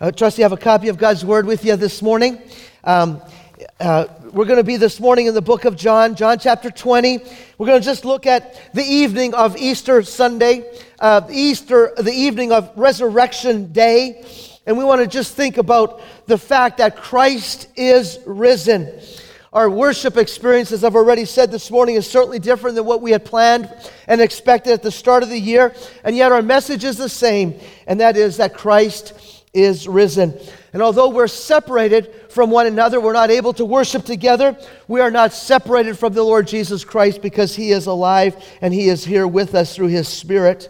I trust you have a copy of God's Word with you this morning. Um, uh, we're going to be this morning in the book of John, John chapter 20. We're going to just look at the evening of Easter Sunday, uh, Easter, the evening of Resurrection Day. And we want to just think about the fact that Christ is risen. Our worship experience, as I've already said this morning, is certainly different than what we had planned and expected at the start of the year. And yet our message is the same, and that is that Christ is risen. And although we're separated from one another, we're not able to worship together, we are not separated from the Lord Jesus Christ because he is alive and he is here with us through his Spirit.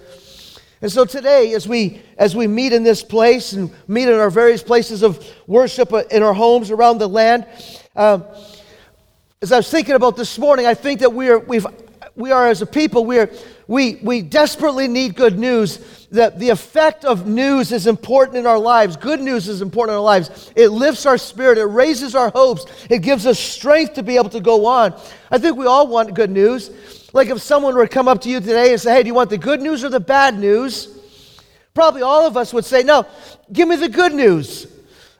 And so today, as we, as we meet in this place and meet in our various places of worship in our homes around the land, um, as I was thinking about this morning, I think that we are, we've, we are as a people, we, are, we, we desperately need good news. That the effect of news is important in our lives. Good news is important in our lives. It lifts our spirit, it raises our hopes, it gives us strength to be able to go on. I think we all want good news. Like if someone were to come up to you today and say, Hey, do you want the good news or the bad news? Probably all of us would say, No, give me the good news.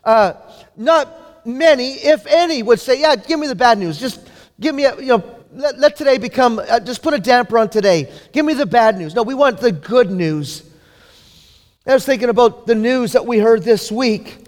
Uh, not many, if any, would say, Yeah, give me the bad news. Just give me a, you know, let, let today become, uh, just put a damper on today. Give me the bad news. No, we want the good news. I was thinking about the news that we heard this week.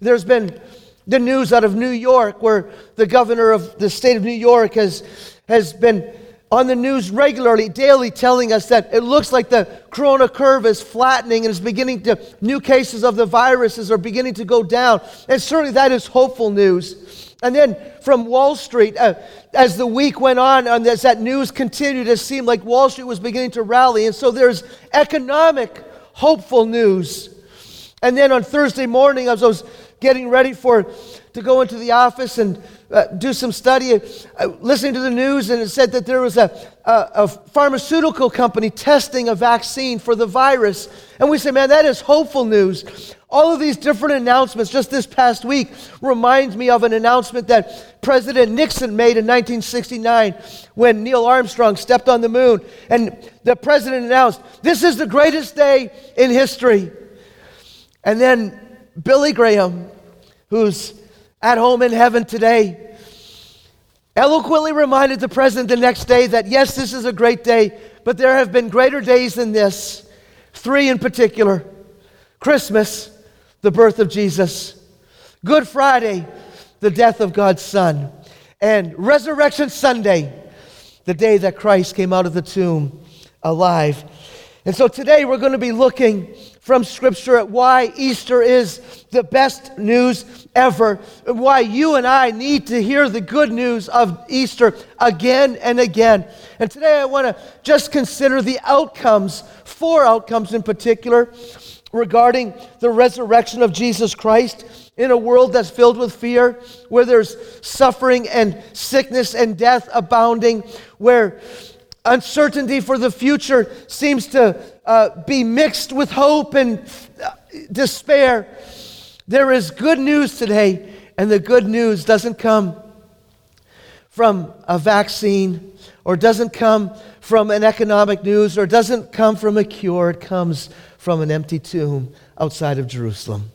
There's been the news out of New York where the governor of the state of New York has, has been on the news regularly, daily, telling us that it looks like the corona curve is flattening and is beginning to, new cases of the viruses are beginning to go down. And certainly that is hopeful news. And then from Wall Street, uh, as the week went on, and as that news continued, it seemed like Wall Street was beginning to rally. And so there's economic, hopeful news. And then on Thursday morning, as I was getting ready for to go into the office and uh, do some study, uh, listening to the news, and it said that there was a, a, a, pharmaceutical company testing a vaccine for the virus. And we say, man, that is hopeful news. All of these different announcements just this past week reminds me of an announcement that President Nixon made in 1969 when Neil Armstrong stepped on the moon. And the president announced, This is the greatest day in history. And then Billy Graham, who's at home in heaven today, eloquently reminded the president the next day that yes, this is a great day, but there have been greater days than this. Three in particular Christmas, the birth of Jesus, Good Friday, the death of God's Son, and Resurrection Sunday, the day that Christ came out of the tomb alive. And so today we're going to be looking from Scripture at why Easter is the best news ever, and why you and I need to hear the good news of Easter again and again. And today I want to just consider the outcomes, four outcomes in particular, regarding the resurrection of Jesus Christ in a world that's filled with fear, where there's suffering and sickness and death abounding, where uncertainty for the future seems to uh, be mixed with hope and uh, despair. There is good news today, and the good news doesn't come from a vaccine or doesn't come from an economic news or doesn't come from a cure. It comes from an empty tomb outside of Jerusalem.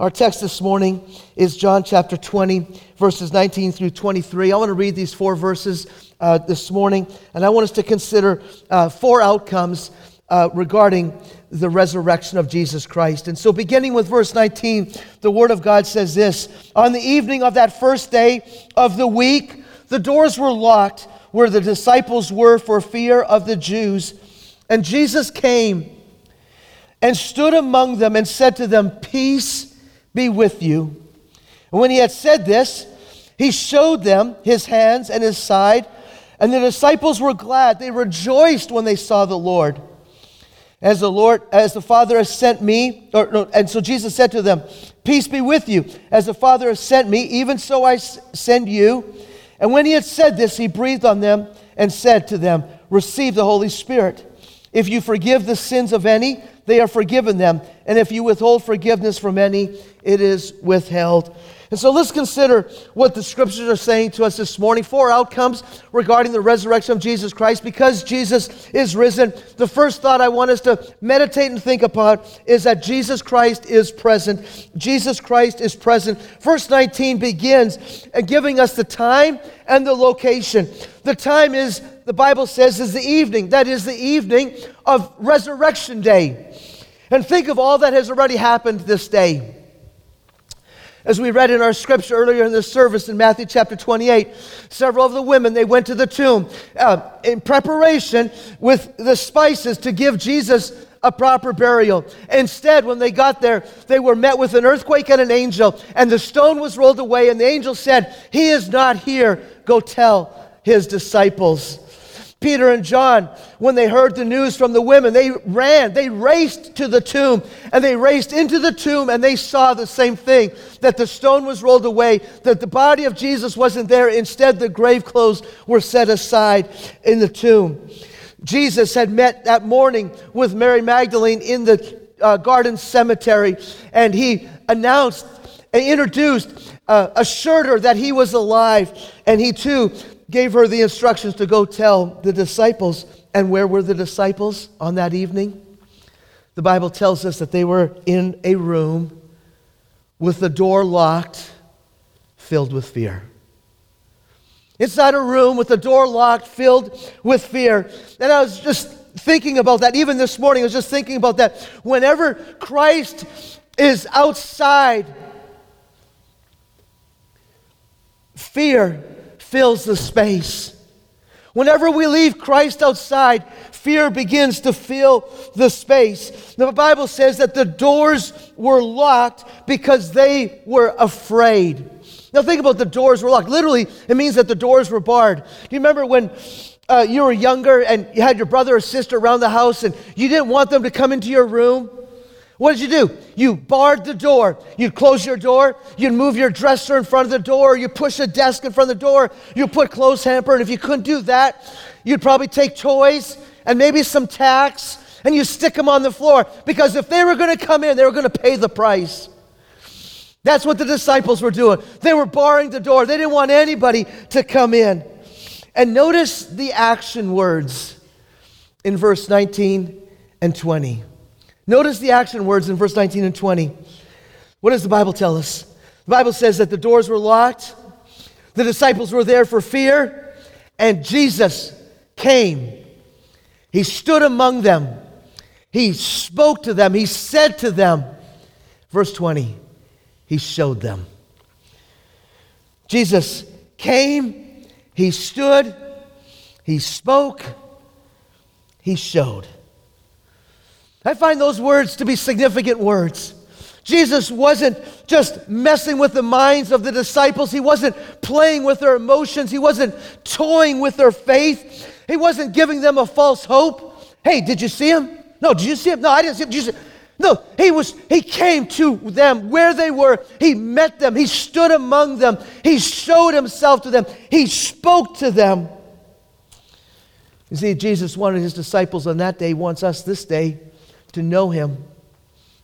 Our text this morning is John chapter 20, verses 19 through 23. I want to read these four verses uh, this morning, and I want us to consider uh, four outcomes uh, regarding the resurrection of Jesus Christ. And so, beginning with verse 19, the Word of God says this On the evening of that first day of the week, the doors were locked where the disciples were for fear of the Jews. And Jesus came and stood among them and said to them, Peace be with you. And when he had said this, he showed them his hands and his side, and the disciples were glad. They rejoiced when they saw the Lord. As the Lord, as the Father has sent me, or, no, and so Jesus said to them, Peace be with you. As the Father has sent me, even so I send you. And when he had said this, he breathed on them and said to them, Receive the Holy Spirit. If you forgive the sins of any, they are forgiven them. And if you withhold forgiveness from any, it is withheld. And so let's consider what the scriptures are saying to us this morning. Four outcomes regarding the resurrection of Jesus Christ. Because Jesus is risen, the first thought I want us to meditate and think about is that Jesus Christ is present. Jesus Christ is present. Verse 19 begins uh, giving us the time and the location. The time is, the Bible says, is the evening. That is the evening of Resurrection Day. And think of all that has already happened this day. As we read in our scripture earlier in this service in Matthew chapter 28, several of the women, they went to the tomb uh, in preparation with the spices to give Jesus a proper burial. Instead, when they got there, they were met with an earthquake and an angel, and the stone was rolled away, and the angel said, He is not here. Go tell his disciples. Peter and John, when they heard the news from the women, they ran, they raced to the tomb, and they raced into the tomb, and they saw the same thing that the stone was rolled away, that the body of Jesus wasn't there. Instead, the grave clothes were set aside in the tomb. Jesus had met that morning with Mary Magdalene in the uh, garden cemetery, and he announced and introduced, uh, assured her that he was alive, and he too gave her the instructions to go tell the disciples. And where were the disciples on that evening? The Bible tells us that they were in a room with the door locked, filled with fear. Inside a room with the door locked, filled with fear. And I was just thinking about that. Even this morning, I was just thinking about that. Whenever Christ is outside, fear fills the space. Whenever we leave Christ outside, fear begins to fill the space. The Bible says that the doors were locked because they were afraid. Now, think about the doors were locked. Literally, it means that the doors were barred. Do you remember when uh, you were younger and you had your brother or sister around the house and you didn't want them to come into your room? What did you do? You barred the door. You'd close your door. You'd move your dresser in front of the door. You push a desk in front of the door. You put clothes hamper. And if you couldn't do that, you'd probably take toys and maybe some tacks and you stick them on the floor because if they were going to come in, they were going to pay the price. That's what the disciples were doing. They were barring the door. They didn't want anybody to come in. And notice the action words in verse 19 and 20. Notice the action words in verse 19 and 20. What does the Bible tell us? The Bible says that the doors were locked, the disciples were there for fear, and Jesus came. He stood among them, He spoke to them, He said to them. Verse 20, He showed them. Jesus came, He stood, He spoke, He showed. I find those words to be significant words. Jesus wasn't just messing with the minds of the disciples. He wasn't playing with their emotions. He wasn't toying with their faith. He wasn't giving them a false hope. Hey, did you see him? No, did you see him? No, I didn't see him. Did you see No, he was he came to them where they were. He met them. He stood among them. He showed himself to them. He spoke to them. You see, Jesus wanted his disciples on that day, wants us this day to know Him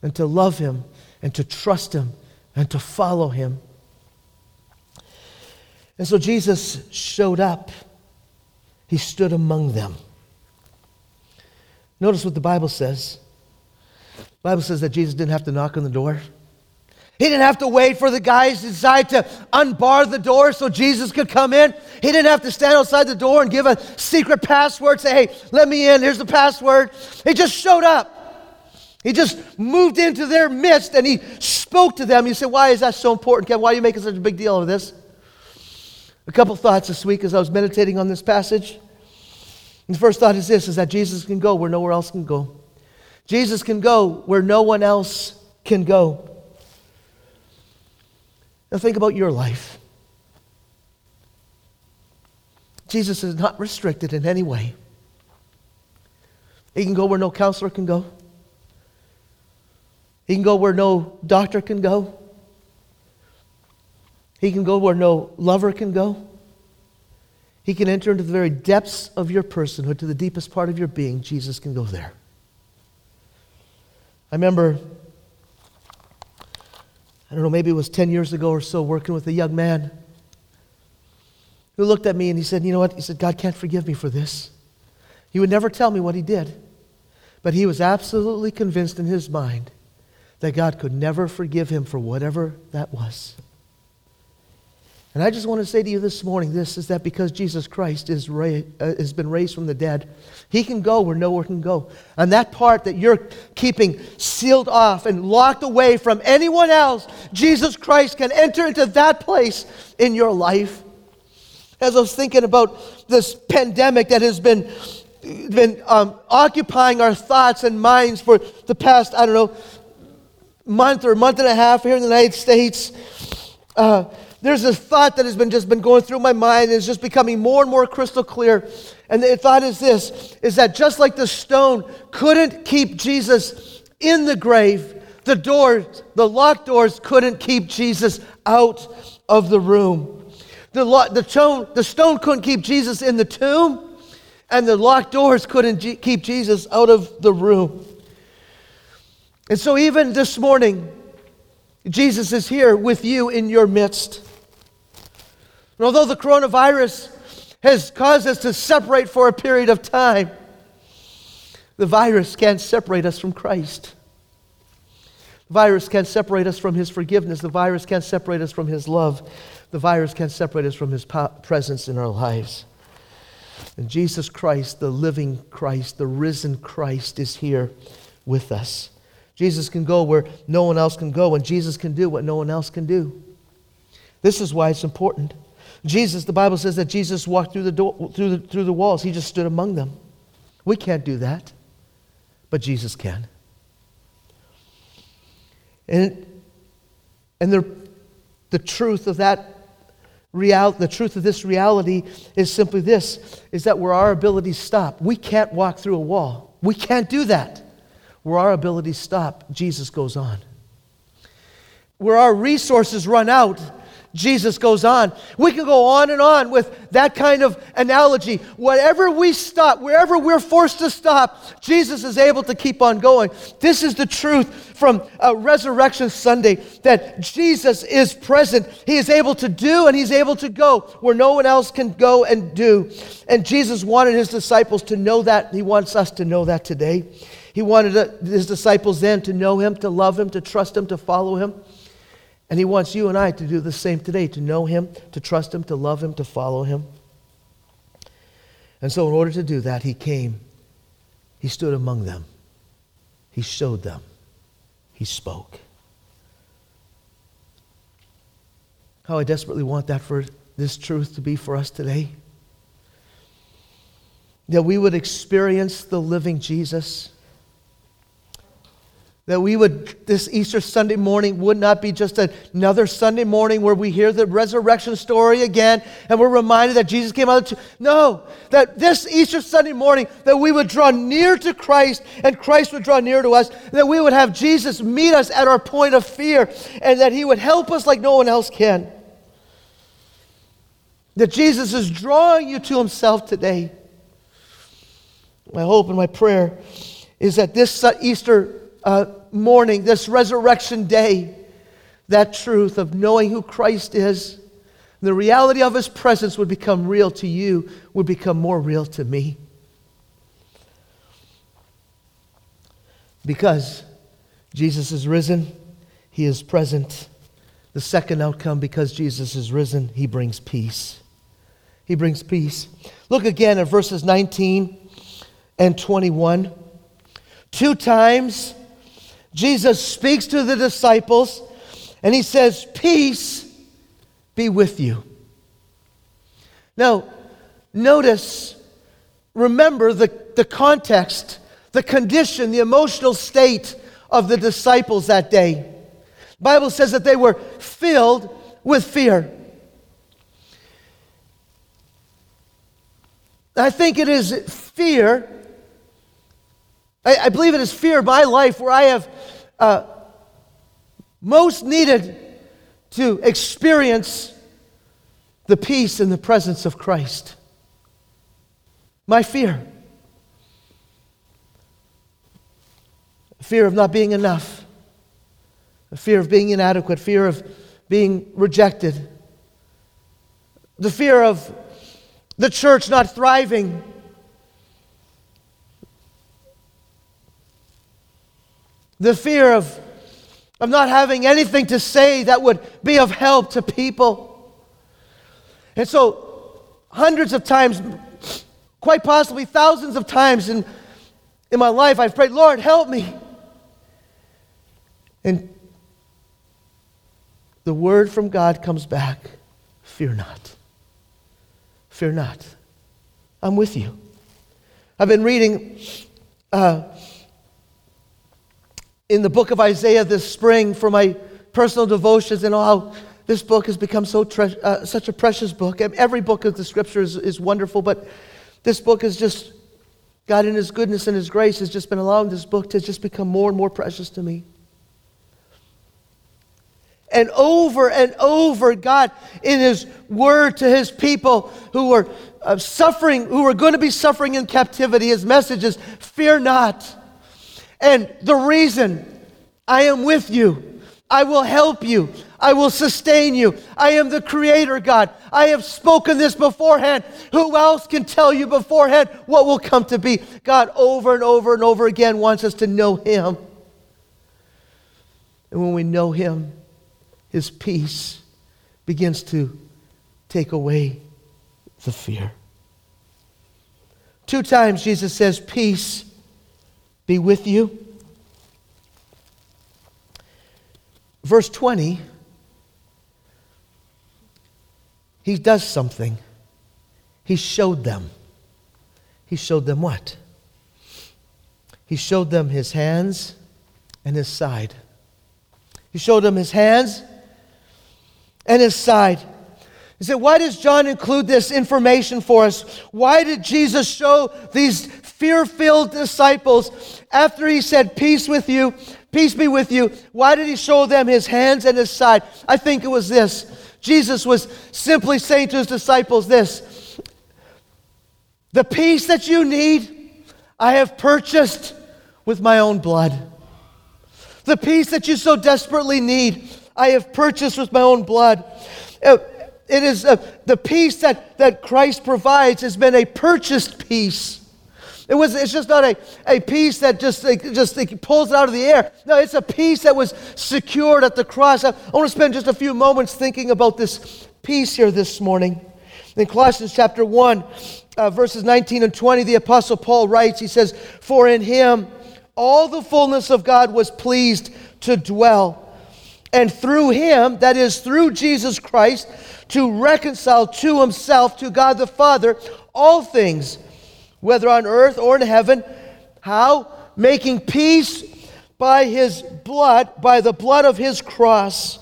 and to love Him and to trust Him and to follow Him. And so Jesus showed up, He stood among them. Notice what the Bible says. The Bible says that Jesus didn't have to knock on the door. He didn't have to wait for the guys inside to unbar the door so Jesus could come in. He didn't have to stand outside the door and give a secret password, say, hey, let me in, here's the password. He just showed up. He just moved into their midst and he spoke to them. You say, why is that so important, Kevin? Why are you making such a big deal of this? A couple thoughts this week as I was meditating on this passage. And the first thought is this is that Jesus can go where nowhere else can go. Jesus can go where no one else can go. Now think about your life. Jesus is not restricted in any way. He can go where no counselor can go. He can go where no doctor can go. He can go where no lover can go. He can enter into the very depths of your personhood, to the deepest part of your being. Jesus can go there. I remember, I don't know, maybe it was 10 years ago or so, working with a young man who looked at me and he said, You know what? He said, God can't forgive me for this. He would never tell me what he did, but he was absolutely convinced in his mind that God could never forgive him for whatever that was. And I just want to say to you this morning this is that because Jesus Christ is ra- uh, has been raised from the dead, he can go where no one can go. And that part that you're keeping sealed off and locked away from anyone else, Jesus Christ can enter into that place in your life. As I was thinking about this pandemic that has been, been um, occupying our thoughts and minds for the past, I don't know, month or month and a half here in the United States. Uh, there's a thought that has been just been going through my mind and it's just becoming more and more crystal clear. And the thought is this is that just like the stone couldn't keep Jesus in the grave, the doors, the locked doors couldn't keep Jesus out of the room. The, lo- the, stone, the stone couldn't keep Jesus in the tomb, and the locked doors couldn't G- keep Jesus out of the room. And so, even this morning, Jesus is here with you in your midst. And although the coronavirus has caused us to separate for a period of time, the virus can't separate us from Christ. The virus can't separate us from His forgiveness. The virus can't separate us from His love. The virus can't separate us from His presence in our lives. And Jesus Christ, the living Christ, the risen Christ, is here with us. Jesus can go where no one else can go, and Jesus can do what no one else can do. This is why it's important. Jesus, the Bible says that Jesus walked through the, door, through the, through the walls, he just stood among them. We can't do that, but Jesus can. And, and the, the truth of that reality, the truth of this reality is simply this is that where our abilities stop, we can't walk through a wall. We can't do that. Where our abilities stop, Jesus goes on. Where our resources run out, Jesus goes on. We can go on and on with that kind of analogy. Whatever we stop, wherever we're forced to stop, Jesus is able to keep on going. This is the truth from uh, Resurrection Sunday that Jesus is present. He is able to do and he's able to go where no one else can go and do. And Jesus wanted his disciples to know that. He wants us to know that today. He wanted his disciples then to know him, to love him, to trust him, to follow him. And He wants you and I to do the same today to know Him, to trust Him, to love Him, to follow Him. And so, in order to do that, He came, He stood among them, He showed them, He spoke. How I desperately want that for this truth to be for us today. That we would experience the living Jesus that we would, this Easter Sunday morning would not be just another Sunday morning where we hear the resurrection story again and we're reminded that Jesus came out of the tomb. No, that this Easter Sunday morning, that we would draw near to Christ and Christ would draw near to us, that we would have Jesus meet us at our point of fear and that he would help us like no one else can. That Jesus is drawing you to himself today. My hope and my prayer is that this Easter uh, morning, this resurrection day, that truth of knowing who Christ is, the reality of his presence would become real to you, would become more real to me. Because Jesus is risen, he is present. The second outcome, because Jesus is risen, he brings peace. He brings peace. Look again at verses 19 and 21. Two times Jesus speaks to the disciples and he says, Peace be with you. Now, notice, remember the, the context, the condition, the emotional state of the disciples that day. The Bible says that they were filled with fear. I think it is fear. I, I believe it is fear of my life where I have uh, most needed to experience the peace and the presence of Christ. My fear. fear of not being enough, fear of being inadequate, fear of being rejected, the fear of the church not thriving. The fear of, of not having anything to say that would be of help to people. And so, hundreds of times, quite possibly thousands of times in, in my life, I've prayed, Lord, help me. And the word from God comes back fear not. Fear not. I'm with you. I've been reading uh, in the book of Isaiah this spring for my personal devotions and how this book has become so tre- uh, such a precious book. Every book of the scriptures is, is wonderful, but this book is just, God in His goodness and His grace has just been allowing this book to just become more and more precious to me. And over and over, God, in His word to His people who were uh, suffering, who were going to be suffering in captivity, His message is fear not. And the reason I am with you, I will help you, I will sustain you. I am the creator God. I have spoken this beforehand. Who else can tell you beforehand what will come to be? God, over and over and over again, wants us to know Him. And when we know Him, His peace begins to take away the fear. Two times Jesus says, Peace be with you. Verse 20 he does something. He showed them. He showed them what? He showed them his hands and his side. He showed them his hands and his side. He said, Why does John include this information for us? Why did Jesus show these fear filled disciples after he said, Peace with you, peace be with you? Why did he show them his hands and his side? I think it was this Jesus was simply saying to his disciples this The peace that you need, I have purchased with my own blood. The peace that you so desperately need, I have purchased with my own blood. Uh, it is uh, the peace that, that Christ provides has been a purchased peace. It was, it's just not a, a peace that just, like, just like, pulls it out of the air. No, it's a peace that was secured at the cross. I, I want to spend just a few moments thinking about this peace here this morning. In Colossians chapter 1, uh, verses 19 and 20, the Apostle Paul writes, he says, For in him all the fullness of God was pleased to dwell. And through him, that is, through Jesus Christ, to reconcile to himself, to God the Father, all things whether on earth or in heaven. How? Making peace by his blood, by the blood of his cross.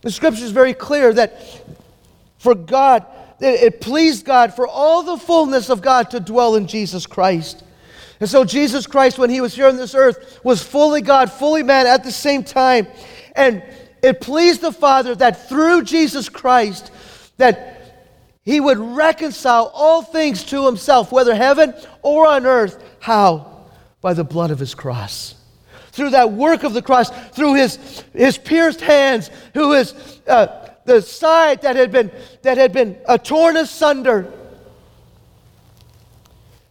The scripture is very clear that for God, it pleased God for all the fullness of God to dwell in Jesus Christ. And so Jesus Christ, when he was here on this earth, was fully God, fully man at the same time. And it pleased the Father that through Jesus Christ, that he would reconcile all things to himself, whether heaven or on earth. How? By the blood of his cross. Through that work of the cross, through his, his pierced hands, who is uh, the side that had been, that had been uh, torn asunder.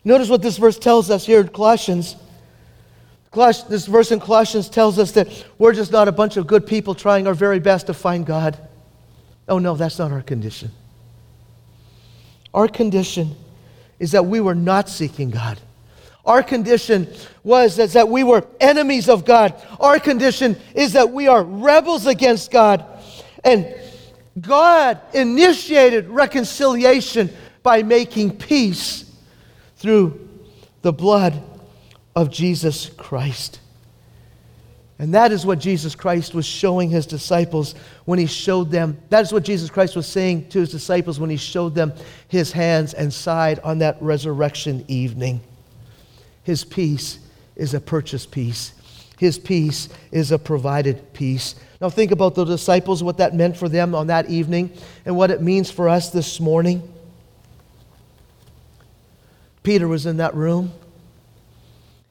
Notice what this verse tells us here in Colossians. Colossians. This verse in Colossians tells us that we're just not a bunch of good people trying our very best to find God. Oh, no, that's not our condition. Our condition is that we were not seeking God. Our condition was that we were enemies of God. Our condition is that we are rebels against God. And God initiated reconciliation by making peace through the blood of Jesus Christ. And that is what Jesus Christ was showing his disciples when he showed them. That is what Jesus Christ was saying to his disciples when he showed them his hands and side on that resurrection evening. His peace is a purchased peace, his peace is a provided peace. Now, think about the disciples, what that meant for them on that evening, and what it means for us this morning. Peter was in that room.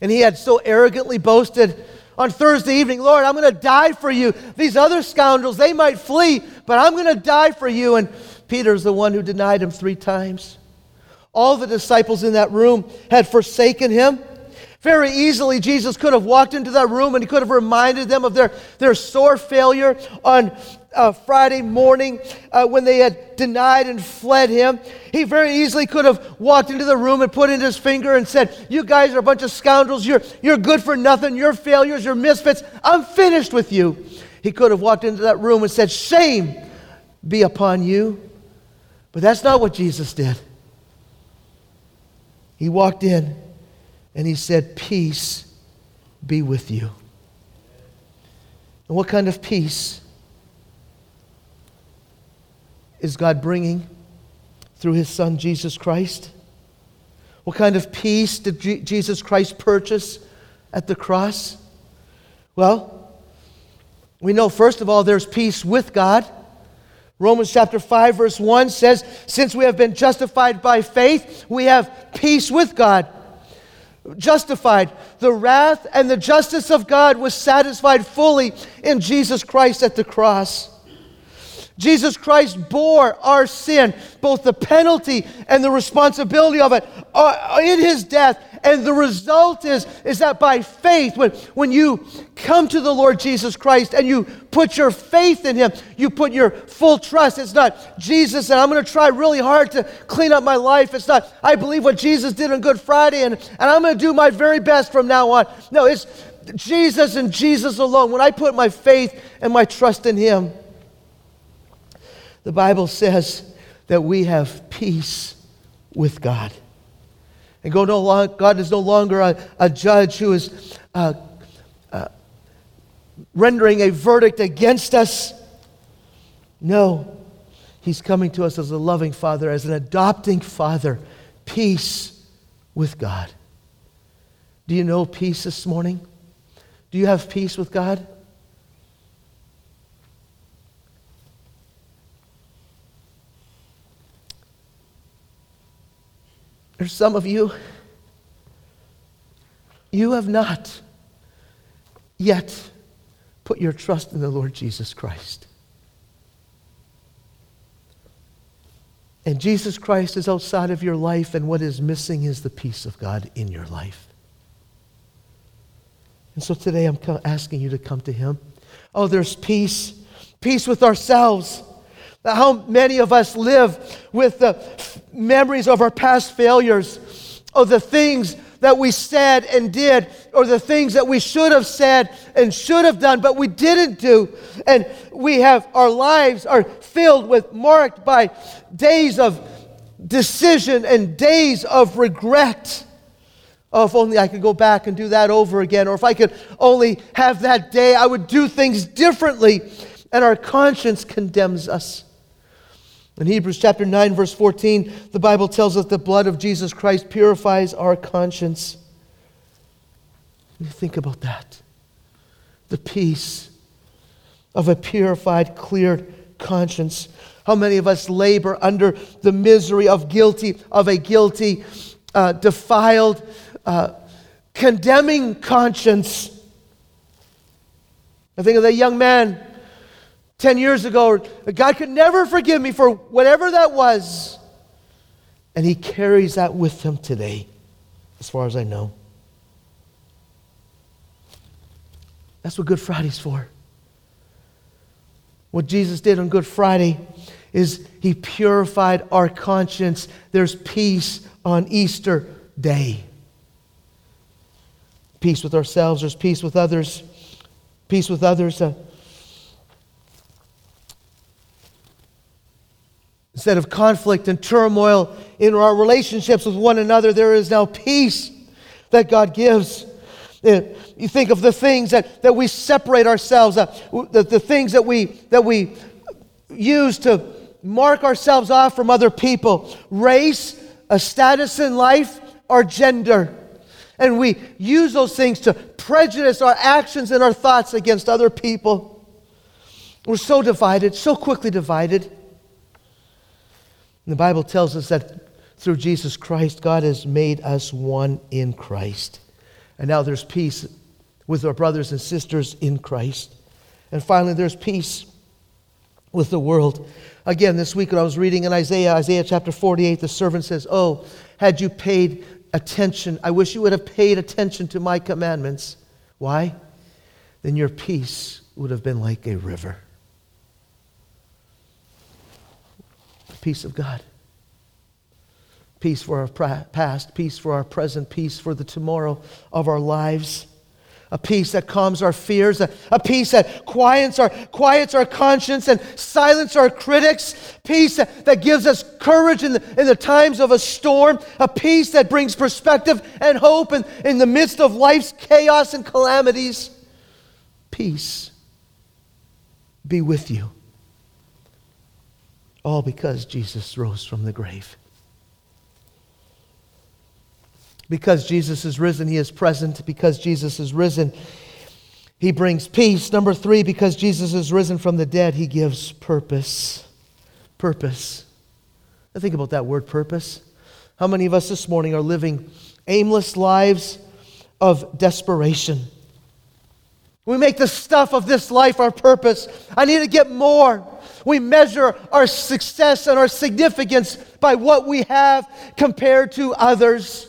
And he had so arrogantly boasted on Thursday evening, Lord, I'm going to die for you. These other scoundrels, they might flee, but I'm going to die for you. And Peter's the one who denied him three times. All the disciples in that room had forsaken him. Very easily, Jesus could have walked into that room and he could have reminded them of their, their sore failure on uh, Friday morning uh, when they had denied and fled him. He very easily could have walked into the room and put in his finger and said, You guys are a bunch of scoundrels. You're, you're good for nothing. You're failures. You're misfits. I'm finished with you. He could have walked into that room and said, Shame be upon you. But that's not what Jesus did. He walked in and he said, Peace be with you. And what kind of peace is God bringing through his son Jesus Christ? What kind of peace did Jesus Christ purchase at the cross? Well, we know first of all there's peace with God. Romans chapter 5 verse 1 says, "Since we have been justified by faith, we have peace with God." justified. The wrath and the justice of God was satisfied fully in Jesus Christ at the cross. Jesus Christ bore our sin, both the penalty and the responsibility of it, uh, in his death. And the result is, is that by faith, when, when you come to the Lord Jesus Christ and you put your faith in him, you put your full trust. It's not Jesus and I'm going to try really hard to clean up my life. It's not, I believe what Jesus did on Good Friday and, and I'm going to do my very best from now on. No, it's Jesus and Jesus alone. When I put my faith and my trust in him, the Bible says that we have peace with God. And God, no long, God is no longer a, a judge who is uh, uh, rendering a verdict against us. No, He's coming to us as a loving Father, as an adopting Father. Peace with God. Do you know peace this morning? Do you have peace with God? There's some of you, you have not yet put your trust in the Lord Jesus Christ. And Jesus Christ is outside of your life, and what is missing is the peace of God in your life. And so today I'm asking you to come to Him. Oh, there's peace, peace with ourselves. How many of us live with the memories of our past failures, of the things that we said and did, or the things that we should have said and should have done, but we didn't do. And we have our lives are filled with, marked by days of decision and days of regret. Oh, if only I could go back and do that over again, or if I could only have that day, I would do things differently. And our conscience condemns us. In Hebrews chapter 9, verse 14, the Bible tells us the blood of Jesus Christ purifies our conscience. Think about that. The peace of a purified, cleared conscience. How many of us labor under the misery of guilty, of a guilty, uh, defiled, uh, condemning conscience? I think of that young man 10 years ago, God could never forgive me for whatever that was. And He carries that with Him today, as far as I know. That's what Good Friday's for. What Jesus did on Good Friday is He purified our conscience. There's peace on Easter Day. Peace with ourselves, there's peace with others. Peace with others. Uh, Instead of conflict and turmoil in our relationships with one another, there is now peace that God gives. Uh, you think of the things that, that we separate ourselves, uh, the, the things that we, that we use to mark ourselves off from other people race, a status in life, or gender. And we use those things to prejudice our actions and our thoughts against other people. We're so divided, so quickly divided. And the Bible tells us that through Jesus Christ, God has made us one in Christ. And now there's peace with our brothers and sisters in Christ. And finally, there's peace with the world. Again, this week when I was reading in Isaiah, Isaiah chapter 48, the servant says, Oh, had you paid attention, I wish you would have paid attention to my commandments. Why? Then your peace would have been like a river. Peace of God. Peace for our past, peace for our present, peace for the tomorrow of our lives a peace that calms our fears, a, a, peace that quiets our, quiets our conscience and silences our critics, peace that, that gives us courage in the, in the times of a storm, a peace that brings perspective and hope in, in the midst of life's chaos and calamities. Peace be with you. All because Jesus rose from the grave. Because Jesus is risen, he is present. Because Jesus is risen, he brings peace. Number three, because Jesus is risen from the dead, he gives purpose. Purpose. Now think about that word purpose. How many of us this morning are living aimless lives of desperation? We make the stuff of this life our purpose. I need to get more. We measure our success and our significance by what we have compared to others.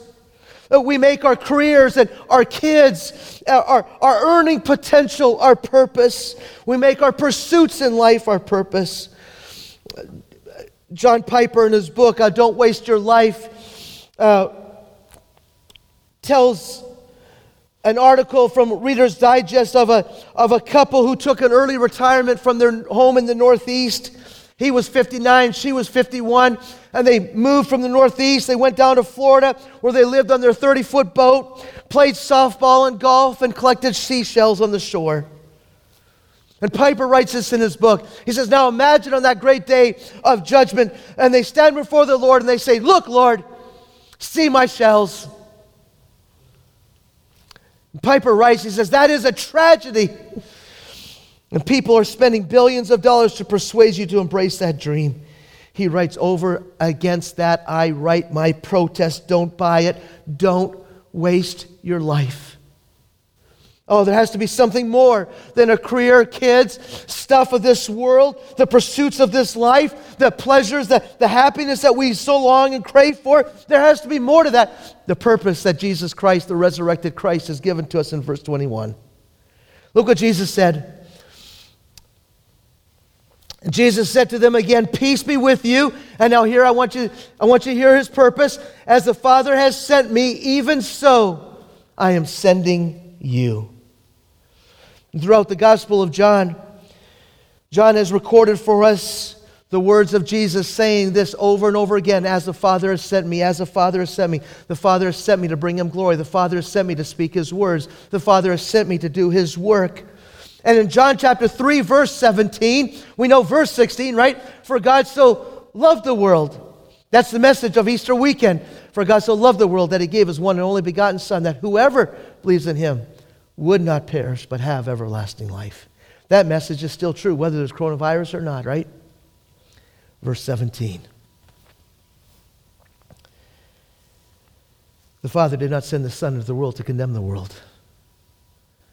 We make our careers and our kids, uh, our, our earning potential, our purpose. We make our pursuits in life our purpose. John Piper, in his book, uh, Don't Waste Your Life, uh, tells an article from Reader's Digest of a, of a couple who took an early retirement from their home in the Northeast. He was 59, she was 51 and they moved from the Northeast. They went down to Florida where they lived on their 30 foot boat, played softball and golf, and collected seashells on the shore. And Piper writes this in his book. He says, Now imagine on that great day of judgment, and they stand before the Lord and they say, Look, Lord, see my shells. Piper writes, he says, That is a tragedy. And people are spending billions of dollars to persuade you to embrace that dream. He writes over against that, I write my protest. Don't buy it. Don't waste your life. Oh, there has to be something more than a career, kids, stuff of this world, the pursuits of this life, the pleasures, the, the happiness that we so long and crave for. There has to be more to that. The purpose that Jesus Christ, the resurrected Christ, has given to us in verse 21. Look what Jesus said. Jesus said to them again, Peace be with you. And now here I want you, I want you to hear his purpose. As the Father has sent me, even so I am sending you. Throughout the Gospel of John, John has recorded for us the words of Jesus saying this over and over again As the Father has sent me, as the Father has sent me. The Father has sent me to bring him glory. The Father has sent me to speak his words. The Father has sent me to do his work. And in John chapter 3, verse 17, we know verse 16, right? For God so loved the world. That's the message of Easter weekend. For God so loved the world that he gave his one and only begotten Son, that whoever believes in him would not perish, but have everlasting life. That message is still true, whether there's coronavirus or not, right? Verse 17. The Father did not send the Son into the world to condemn the world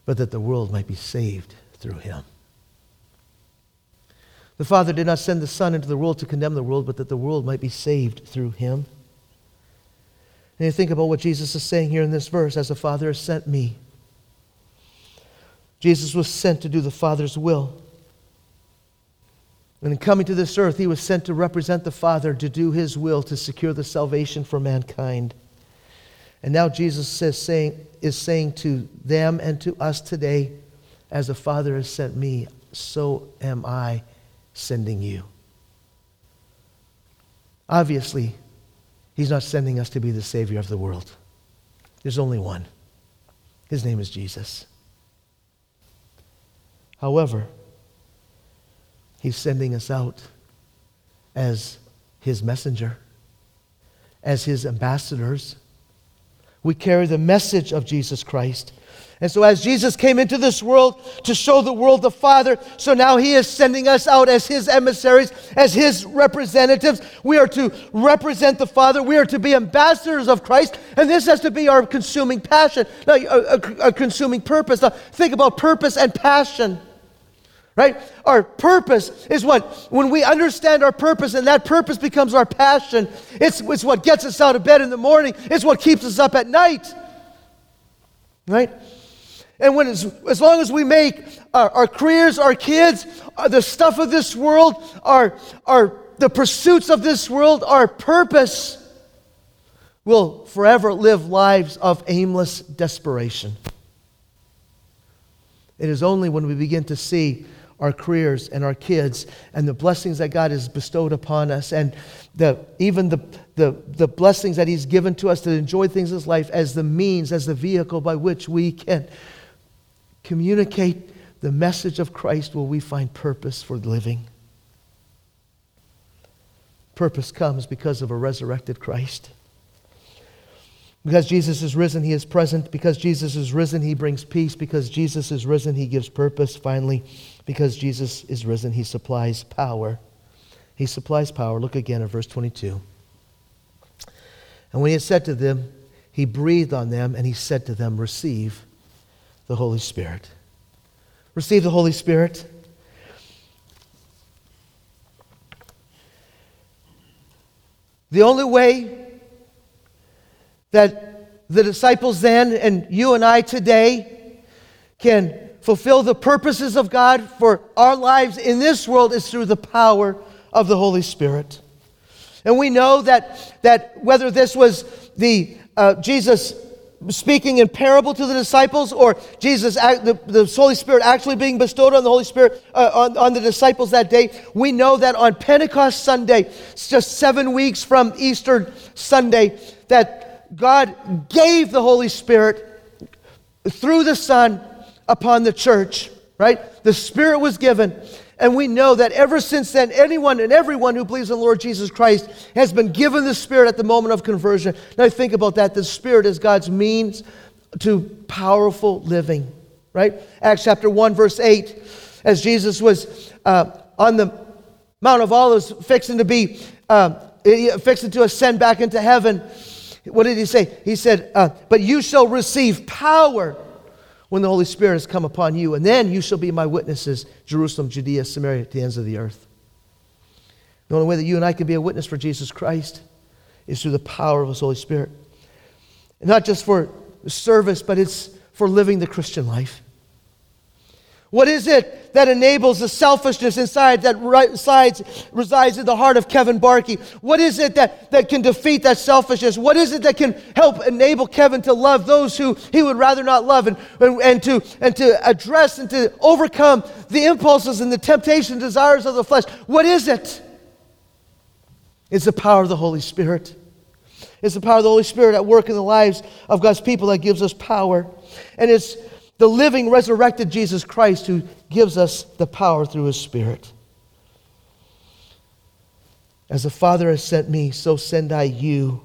but that the world might be saved through him. The Father did not send the Son into the world to condemn the world, but that the world might be saved through him. And you think about what Jesus is saying here in this verse as the Father has sent me. Jesus was sent to do the Father's will. And in coming to this earth, he was sent to represent the Father, to do his will, to secure the salvation for mankind. And now Jesus says, saying, is saying to them and to us today, as the Father has sent me, so am I sending you. Obviously, He's not sending us to be the Savior of the world. There's only one. His name is Jesus. However, He's sending us out as His messenger, as His ambassadors we carry the message of Jesus Christ. And so, as Jesus came into this world to show the world the Father, so now He is sending us out as His emissaries, as His representatives. We are to represent the Father. We are to be ambassadors of Christ. And this has to be our consuming passion, a, a, a consuming purpose. Now, think about purpose and passion. Right? Our purpose is what? When we understand our purpose and that purpose becomes our passion, it's, it's what gets us out of bed in the morning, it's what keeps us up at night. Right? And when as long as we make our, our careers, our kids, uh, the stuff of this world, our, our, the pursuits of this world, our purpose, we'll forever live lives of aimless desperation. It is only when we begin to see our careers and our kids and the blessings that God has bestowed upon us and the, even the, the, the blessings that He's given to us to enjoy things in this life as the means, as the vehicle by which we can communicate the message of Christ will we find purpose for living. Purpose comes because of a resurrected Christ. Because Jesus is risen, he is present. Because Jesus is risen, he brings peace. Because Jesus is risen, he gives purpose. Finally, because Jesus is risen, he supplies power. He supplies power. Look again at verse 22. And when he had said to them, he breathed on them and he said to them, Receive the Holy Spirit. Receive the Holy Spirit. The only way that the disciples then and you and I today can fulfill the purposes of God for our lives in this world is through the power of the Holy Spirit. And we know that, that whether this was the uh, Jesus speaking in parable to the disciples or Jesus, the, the Holy Spirit actually being bestowed on the Holy Spirit, uh, on, on the disciples that day, we know that on Pentecost Sunday, just seven weeks from Easter Sunday, that God gave the Holy Spirit through the Son upon the church, right? The Spirit was given. And we know that ever since then, anyone and everyone who believes in the Lord Jesus Christ has been given the Spirit at the moment of conversion. Now, think about that. The Spirit is God's means to powerful living, right? Acts chapter 1, verse 8, as Jesus was uh, on the Mount of Olives, fixing to be, uh, fixing to ascend back into heaven. What did he say? He said, uh, But you shall receive power when the Holy Spirit has come upon you, and then you shall be my witnesses, Jerusalem, Judea, Samaria, to the ends of the earth. The only way that you and I can be a witness for Jesus Christ is through the power of His Holy Spirit. Not just for service, but it's for living the Christian life. What is it that enables the selfishness inside that resides, resides in the heart of Kevin Barkey? What is it that, that can defeat that selfishness? What is it that can help enable Kevin to love those who he would rather not love and, and, and, to, and to address and to overcome the impulses and the temptation desires of the flesh? What is it? It's the power of the Holy Spirit. It's the power of the Holy Spirit at work in the lives of God's people that gives us power. And it's the living, resurrected Jesus Christ who gives us the power through his Spirit. As the Father has sent me, so send I you.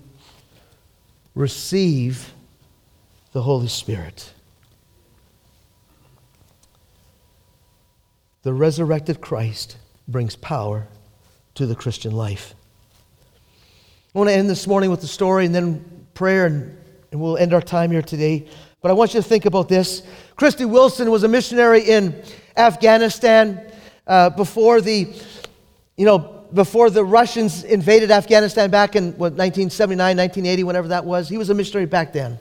Receive the Holy Spirit. The resurrected Christ brings power to the Christian life. I want to end this morning with the story and then prayer, and, and we'll end our time here today. But I want you to think about this. Christy Wilson was a missionary in Afghanistan uh, before the, you know, before the Russians invaded Afghanistan back in what, 1979, 1980, whenever that was. He was a missionary back then.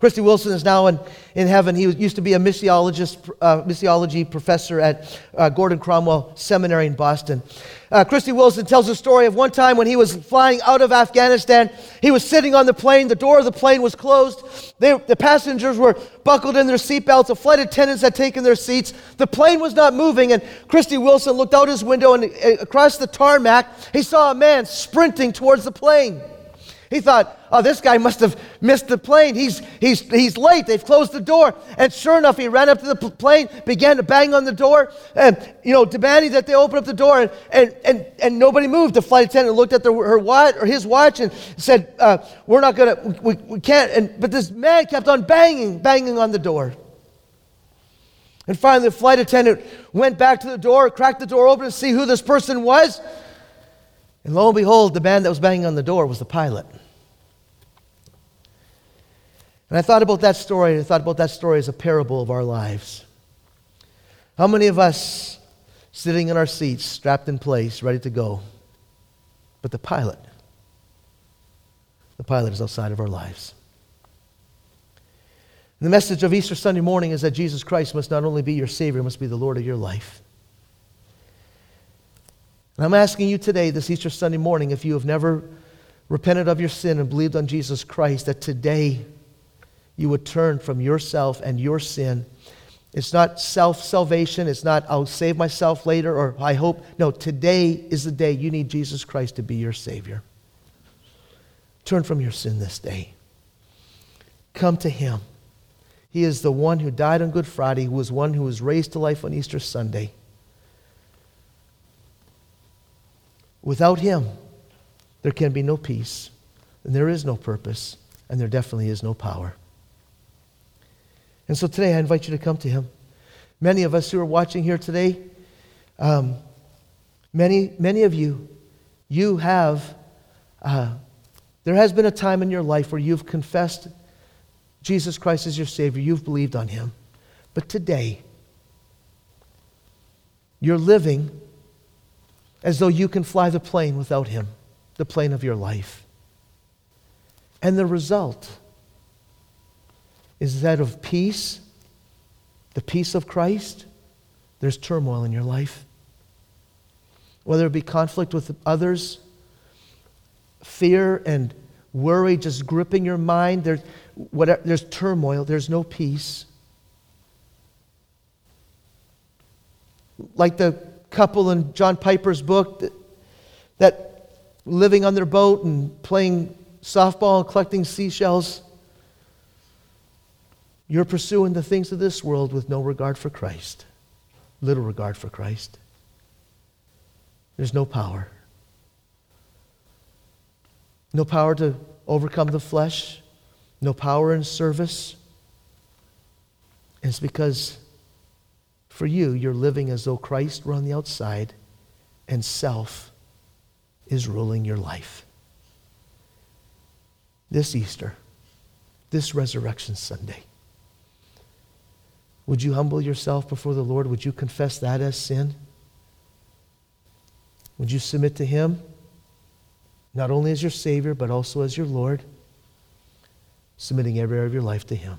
Christy Wilson is now in, in heaven. He used to be a missiologist, uh, missiology professor at uh, Gordon Conwell Seminary in Boston. Uh, Christy Wilson tells a story of one time when he was flying out of Afghanistan. He was sitting on the plane. The door of the plane was closed. They, the passengers were buckled in their seatbelts. The flight attendants had taken their seats. The plane was not moving. And Christy Wilson looked out his window and uh, across the tarmac, he saw a man sprinting towards the plane. He thought, oh, this guy must have missed the plane. He's, he's, he's late. They've closed the door. And sure enough, he ran up to the plane, began to bang on the door, and, you know, demanding that they open up the door. And, and, and, and nobody moved. The flight attendant looked at the, her watch, or his watch and said, uh, we're not going to, we, we can't. And, but this man kept on banging, banging on the door. And finally, the flight attendant went back to the door, cracked the door open to see who this person was. And lo and behold, the man that was banging on the door was the pilot. And I thought about that story, and I thought about that story as a parable of our lives. How many of us sitting in our seats, strapped in place, ready to go? But the pilot, the pilot is outside of our lives. And the message of Easter Sunday morning is that Jesus Christ must not only be your Savior, must be the Lord of your life. And I'm asking you today, this Easter Sunday morning, if you have never repented of your sin and believed on Jesus Christ, that today you would turn from yourself and your sin. It's not self salvation. It's not, I'll save myself later or I hope. No, today is the day you need Jesus Christ to be your Savior. Turn from your sin this day. Come to Him. He is the one who died on Good Friday, who was one who was raised to life on Easter Sunday. Without Him, there can be no peace, and there is no purpose, and there definitely is no power. And so today I invite you to come to Him. Many of us who are watching here today, um, many, many of you, you have, uh, there has been a time in your life where you've confessed Jesus Christ as your Savior, you've believed on Him. But today, you're living as though you can fly the plane without Him, the plane of your life. And the result is that of peace, the peace of Christ. There's turmoil in your life. Whether it be conflict with others, fear and worry just gripping your mind, there's, whatever, there's turmoil, there's no peace. Like the couple in John Piper's book that, that living on their boat and playing softball and collecting seashells. You're pursuing the things of this world with no regard for Christ, little regard for Christ. There's no power. No power to overcome the flesh, no power in service. It's because for you, you're living as though Christ were on the outside and self is ruling your life. This Easter, this Resurrection Sunday, would you humble yourself before the Lord? Would you confess that as sin? Would you submit to Him, not only as your Savior, but also as your Lord, submitting every area of your life to Him?